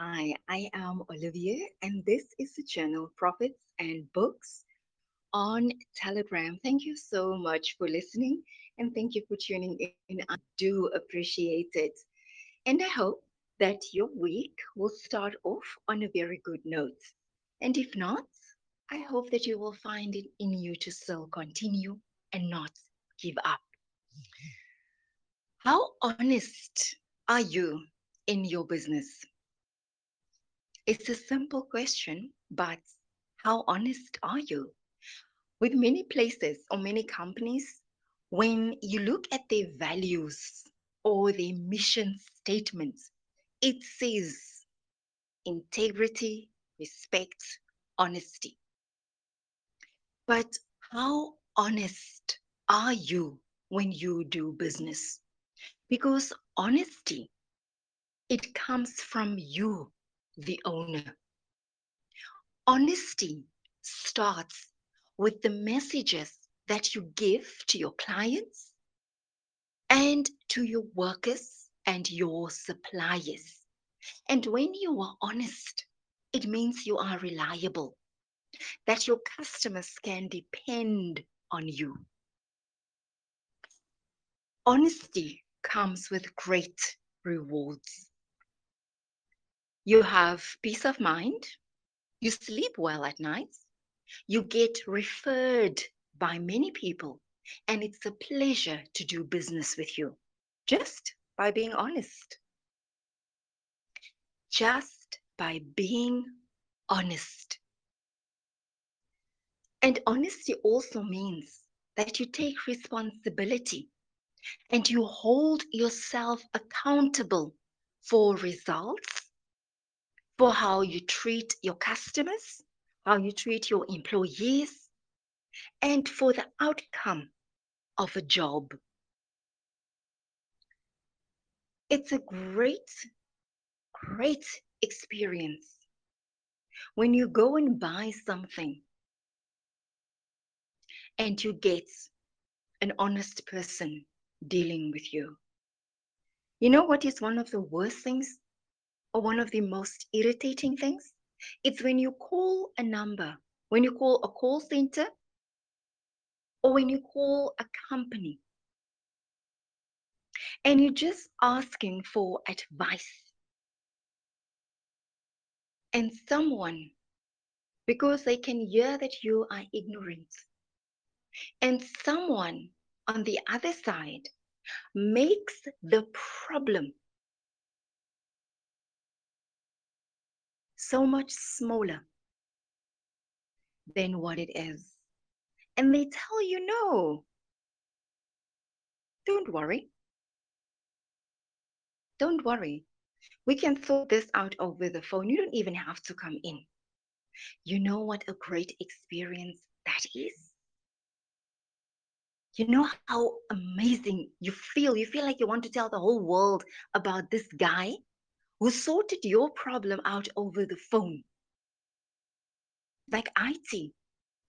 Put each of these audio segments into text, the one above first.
Hi, I am Olivia, and this is the channel Profits and Books on Telegram. Thank you so much for listening and thank you for tuning in. I do appreciate it. And I hope that your week will start off on a very good note. And if not, I hope that you will find it in you to still continue and not give up. How honest are you in your business? It's a simple question, but how honest are you? With many places or many companies, when you look at their values or their mission statements, it says integrity, respect, honesty. But how honest are you when you do business? Because honesty, it comes from you the owner. Honesty starts with the messages that you give to your clients and to your workers and your suppliers. And when you are honest, it means you are reliable, that your customers can depend on you. Honesty comes with great rewards. You have peace of mind. You sleep well at night. You get referred by many people, and it's a pleasure to do business with you just by being honest. Just by being honest. And honesty also means that you take responsibility and you hold yourself accountable for results for how you treat your customers, how you treat your employees, and for the outcome of a job. It's a great, great experience when you go and buy something and you get an honest person dealing with you. You know what is one of the worst things or one of the most irritating things? It's when you call a number, when you call a call center, or when you call a company and you're just asking for advice. And someone, because they can hear that you are ignorant, and someone on the other side makes the problem so much smaller than what it is. And they tell you no. Don't worry. Don't worry. We can sort this out over the phone. You don't even have to come in. You know what a great experience that is? You know how amazing you feel? You feel like you want to tell the whole world about this guy who sorted your problem out over the phone. Like IT,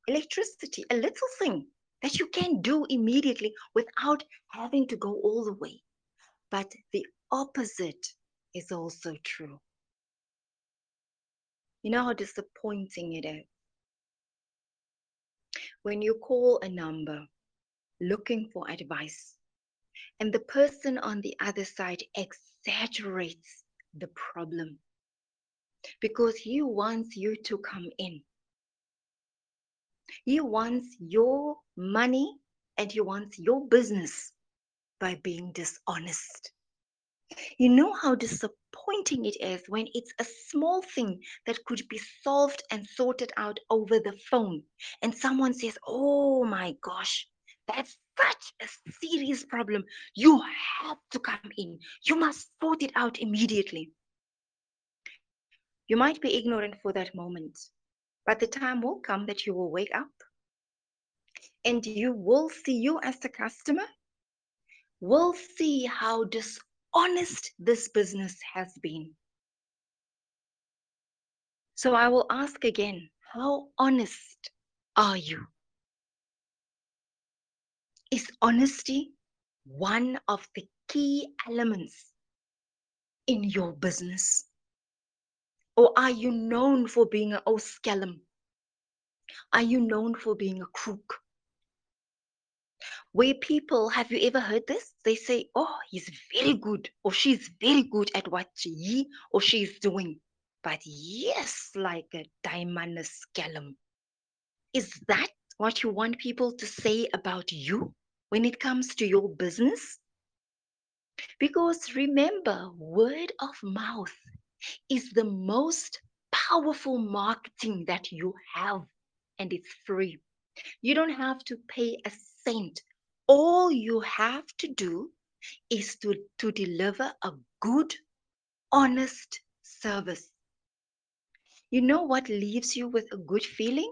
electricity, a little thing that you can do immediately without having to go all the way. But the opposite is also true. You know how disappointing it is when you call a number looking for advice and the person on the other side exaggerates the problem because he wants you to come in. He wants your money and he wants your business by being dishonest. You know how disappointing it is when it's a small thing that could be solved and sorted out over the phone, and someone says, Oh my gosh, that's such a serious problem. You have to come in. You must sort it out immediately. You might be ignorant for that moment, but the time will come that you will wake up and you will see you as the customer will see how dishonest this business has been. So I will ask again, how honest are you? Is honesty one of the key elements in your business? Or are you known for being an oscellum? Oh, are you known for being a crook? Where people, have you ever heard this? They say, oh, he's very good, or she's very good at what he or she is doing. But yes, like a diamond scallum. Is that what you want people to say about you when it comes to your business? Because remember, word of mouth is the most powerful marketing that you have, and it's free. You don't have to pay a cent. All you have to do is to, to deliver a good, honest service. You know what leaves you with a good feeling?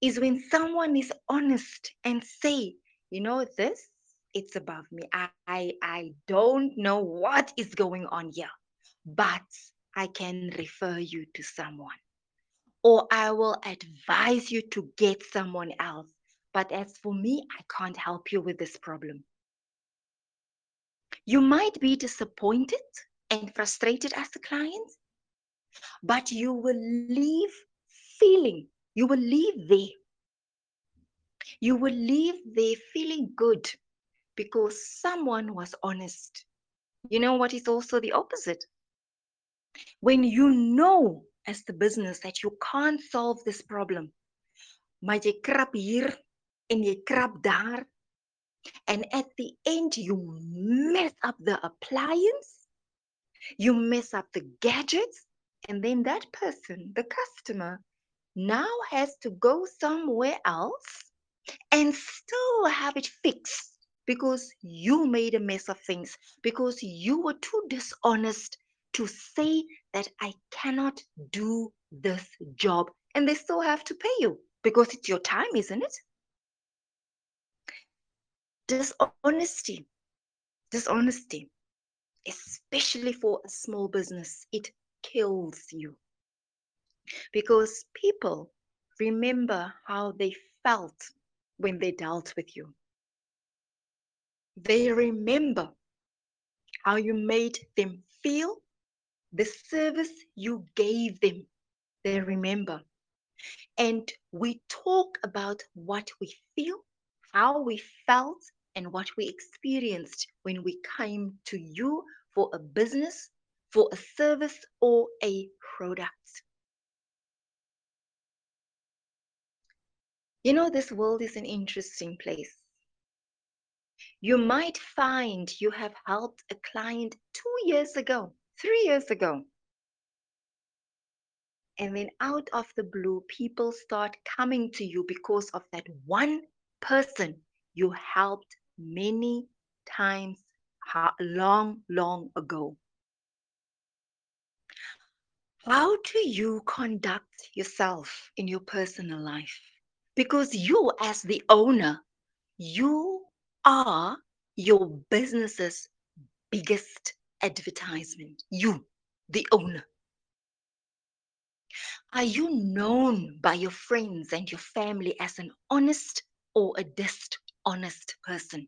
Is when someone is honest and say, you know, this, it's above me. I, I, I don't know what is going on here, but I can refer you to someone. Or I will advise you to get someone else. But as for me, I can't help you with this problem. You might be disappointed and frustrated as a client, but you will leave feeling, you will leave there. You will leave there feeling good because someone was honest. You know what is also the opposite? When you know as the business that you can't solve this problem, maar jy krap hier en jy krap daar and at the end you mess up the appliance, you mess up the gadgets and then that person, the customer, now has to go somewhere else and still have it fixed because you made a mess of things, because you were too dishonest to say that I cannot do this job. And they still have to pay you because it's your time, isn't it? Dishonesty, dishonesty, especially for a small business, it kills you because people remember how they felt when they dealt with you. They remember how you made them feel, the service you gave them. They remember. And we talk about what we feel, how we felt, and what we experienced when we came to you for a business, for a service, or a product. You know, this world is an interesting place. You might find you have helped a client two years ago, three years ago. And then out of the blue, people start coming to you because of that one person you helped many times long, long ago. How do you conduct yourself in your personal life? Because you, as the owner, you are your business's biggest advertisement. You, the owner. Are you known by your friends and your family as an honest or a dishonest person?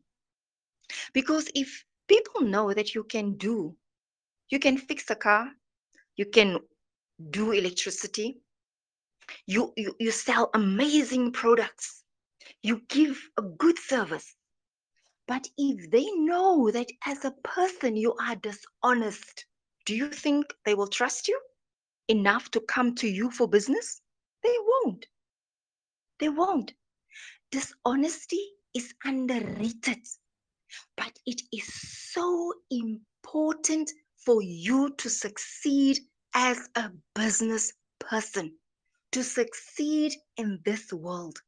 Because if people know that you can do, you can fix a car, you can do electricity, you, you, you sell amazing products. You give a good service. But if they know that as a person you are dishonest, do you think they will trust you enough to come to you for business? They won't. They won't. Dishonesty is underrated, but it is so important for you to succeed as a business person to succeed in this world.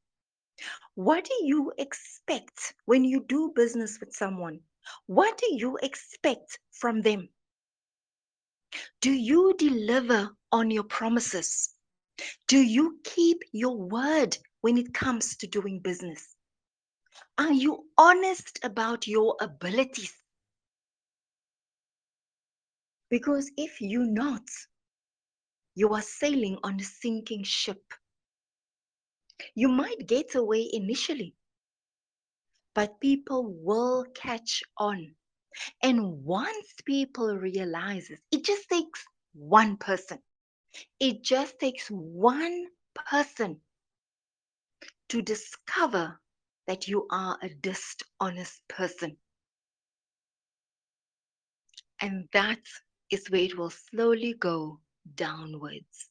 What do you expect when you do business with someone? What do you expect from them? Do you deliver on your promises? Do you keep your word when it comes to doing business? Are you honest about your abilities? Because if you're not, you are sailing on a sinking ship. You might get away initially, but people will catch on. And once people realizes, it just takes one person. It just takes one person to discover that you are a dishonest person. And that is where it will slowly go downwards.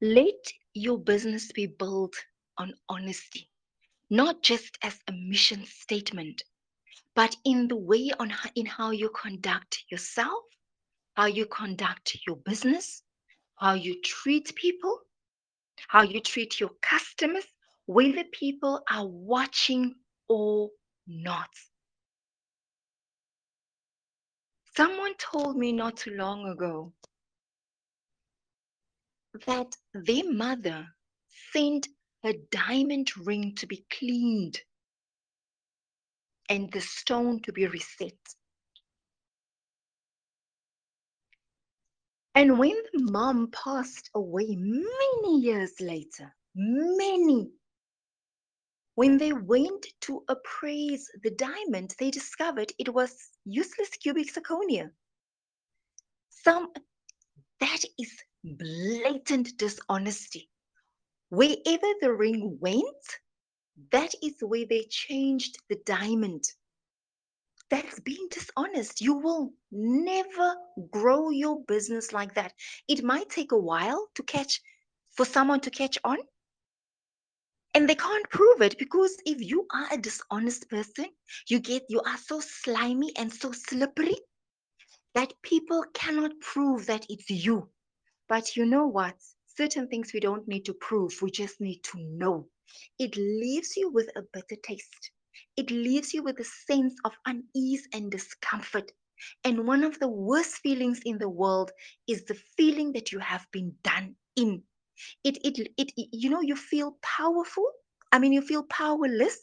Let your business be built on honesty, not just as a mission statement, but in the way on in how you conduct yourself, how you conduct your business, how you treat people, how you treat your customers, whether people are watching or not. Someone told me not too long ago that their mother sent a diamond ring to be cleaned and the stone to be reset. And when the mom passed away many years later, many, when they went to appraise the diamond, they discovered it was useless cubic zirconia. Some that is blatant dishonesty. Wherever the ring went, that is where they changed the diamond. That's being dishonest. You will never grow your business like that. It might take a while to catch, for someone to catch on. And they can't prove it because if you are a dishonest person, you get, you are so slimy and so slippery that people cannot prove that it's you. But you know what? Certain things we don't need to prove, we just need to know. It leaves you with a bitter taste. It leaves you with a sense of unease and discomfort. And one of the worst feelings in the world is the feeling that you have been done in. It, it, it, you know, you feel powerful. I mean, you feel powerless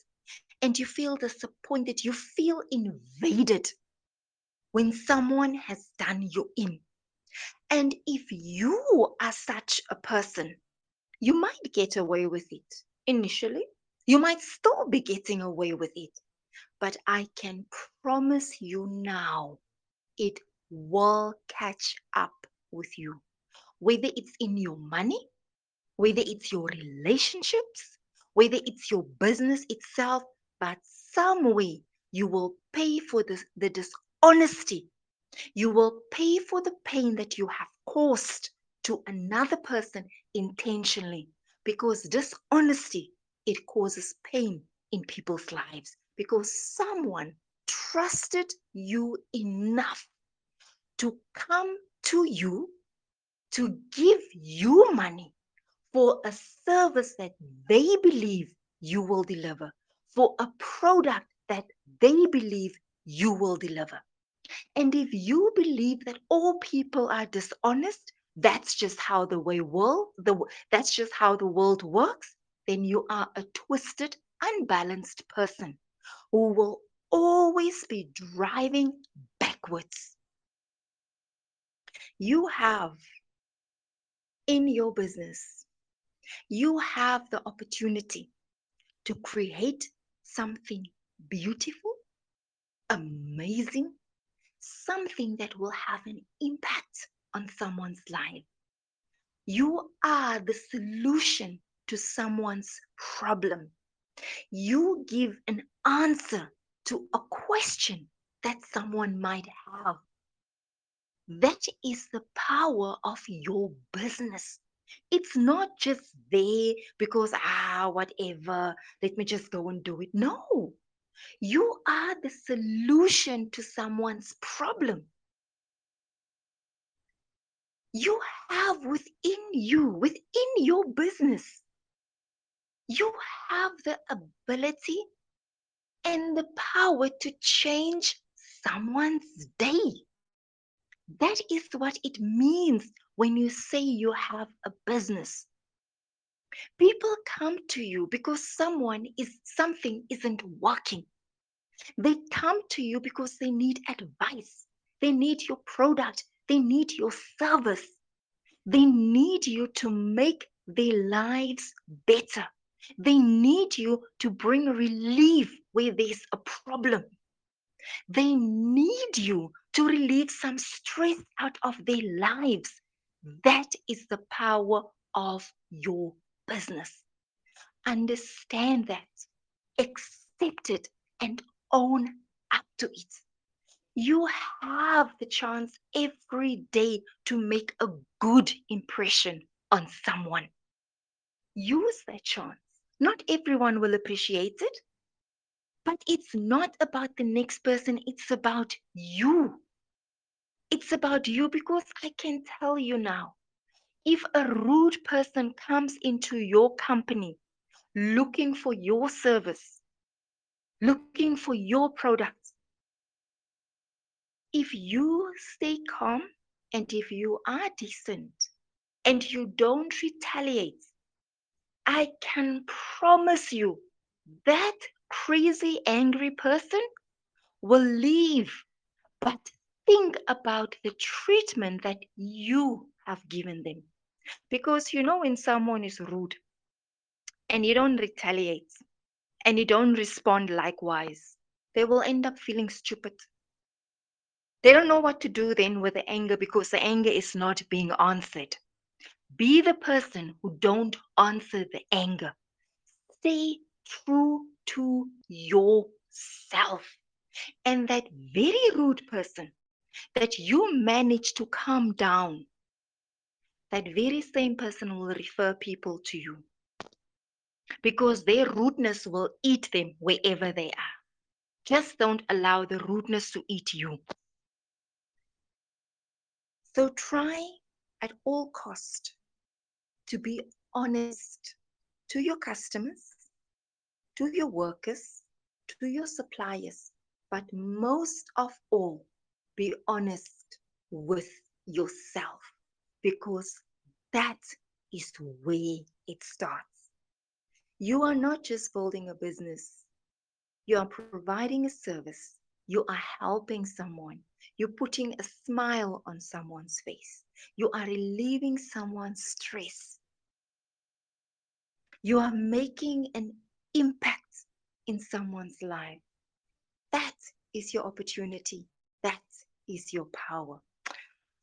and you feel disappointed. You feel invaded when someone has done you in. And if you are such a person, you might get away with it initially. You might still be getting away with it. But I can promise you now, it will catch up with you. Whether it's in your money, whether it's your relationships, whether it's your business itself, but some way you will pay for the, the dishonesty. You will pay for the pain that you have caused to another person intentionally because dishonesty it causes pain in people's lives because someone trusted you enough to come to you to give you money for a service that they believe you will deliver, for a product that they believe you will deliver. And if you believe that all people are dishonest, that's just how the way world the that's just how the world works, then you are a twisted, unbalanced person who will always be driving backwards. You have in your business, you have the opportunity to create something beautiful, amazing, something that will have an impact on someone's life. You are the solution to someone's problem. You give an answer to a question that someone might have. That is the power of your business. It's not just there because, ah, whatever, let me just go and do it. No, you are the solution to someone's problem. You have within you, within your business, you have the ability and the power to change someone's day. That is what it means when you say you have a business. People come to you because someone is something isn't working. They come to you because they need advice. They need your product. They need your service. They need you to make their lives better. They need you to bring relief where there's a problem. They need you to relieve some stress out of their lives. That is the power of your business. Understand that, accept it, and own up to it. You have the chance every day to make a good impression on someone. Use that chance. Not everyone will appreciate it, but it's not about the next person, it's about you. It's about you because I can tell you now if a rude person comes into your company looking for your service, looking for your products, if you stay calm and if you are decent and you don't retaliate, I can promise you that crazy, angry person will leave. But think about the treatment that you have given them. Because you know, when someone is rude and you don't retaliate and you don't respond likewise, they will end up feeling stupid. They don't know what to do then with the anger because the anger is not being answered. Be the person who don't answer the anger. Stay true to yourself. And that very rude person that you manage to calm down, that very same person will refer people to you because their rudeness will eat them wherever they are. Just don't allow the rudeness to eat you. So try at all cost to be honest to your customers, to your workers, to your suppliers, but most of all, be honest with yourself because that is where it starts. You are not just building a business, you are providing a service, you are helping someone, you're putting a smile on someone's face, you are relieving someone's stress. You are making an impact in someone's life. That is your opportunity. Is your power.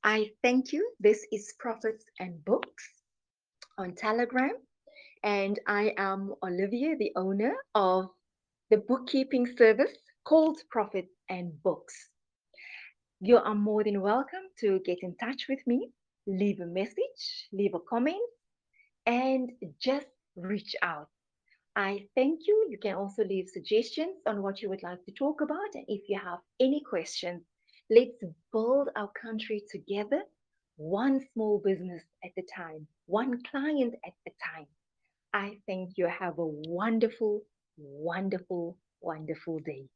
I thank you. This is Profits and Books on Telegram. And I am Olivia, the owner of the bookkeeping service called Profits and Books. You are more than welcome to get in touch with me, leave a message, leave a comment, and just reach out. I thank you. You can also leave suggestions on what you would like to talk about. And if you have any questions, let's build our country together, one small business at a time, one client at a time. I think you have a wonderful, wonderful, wonderful day.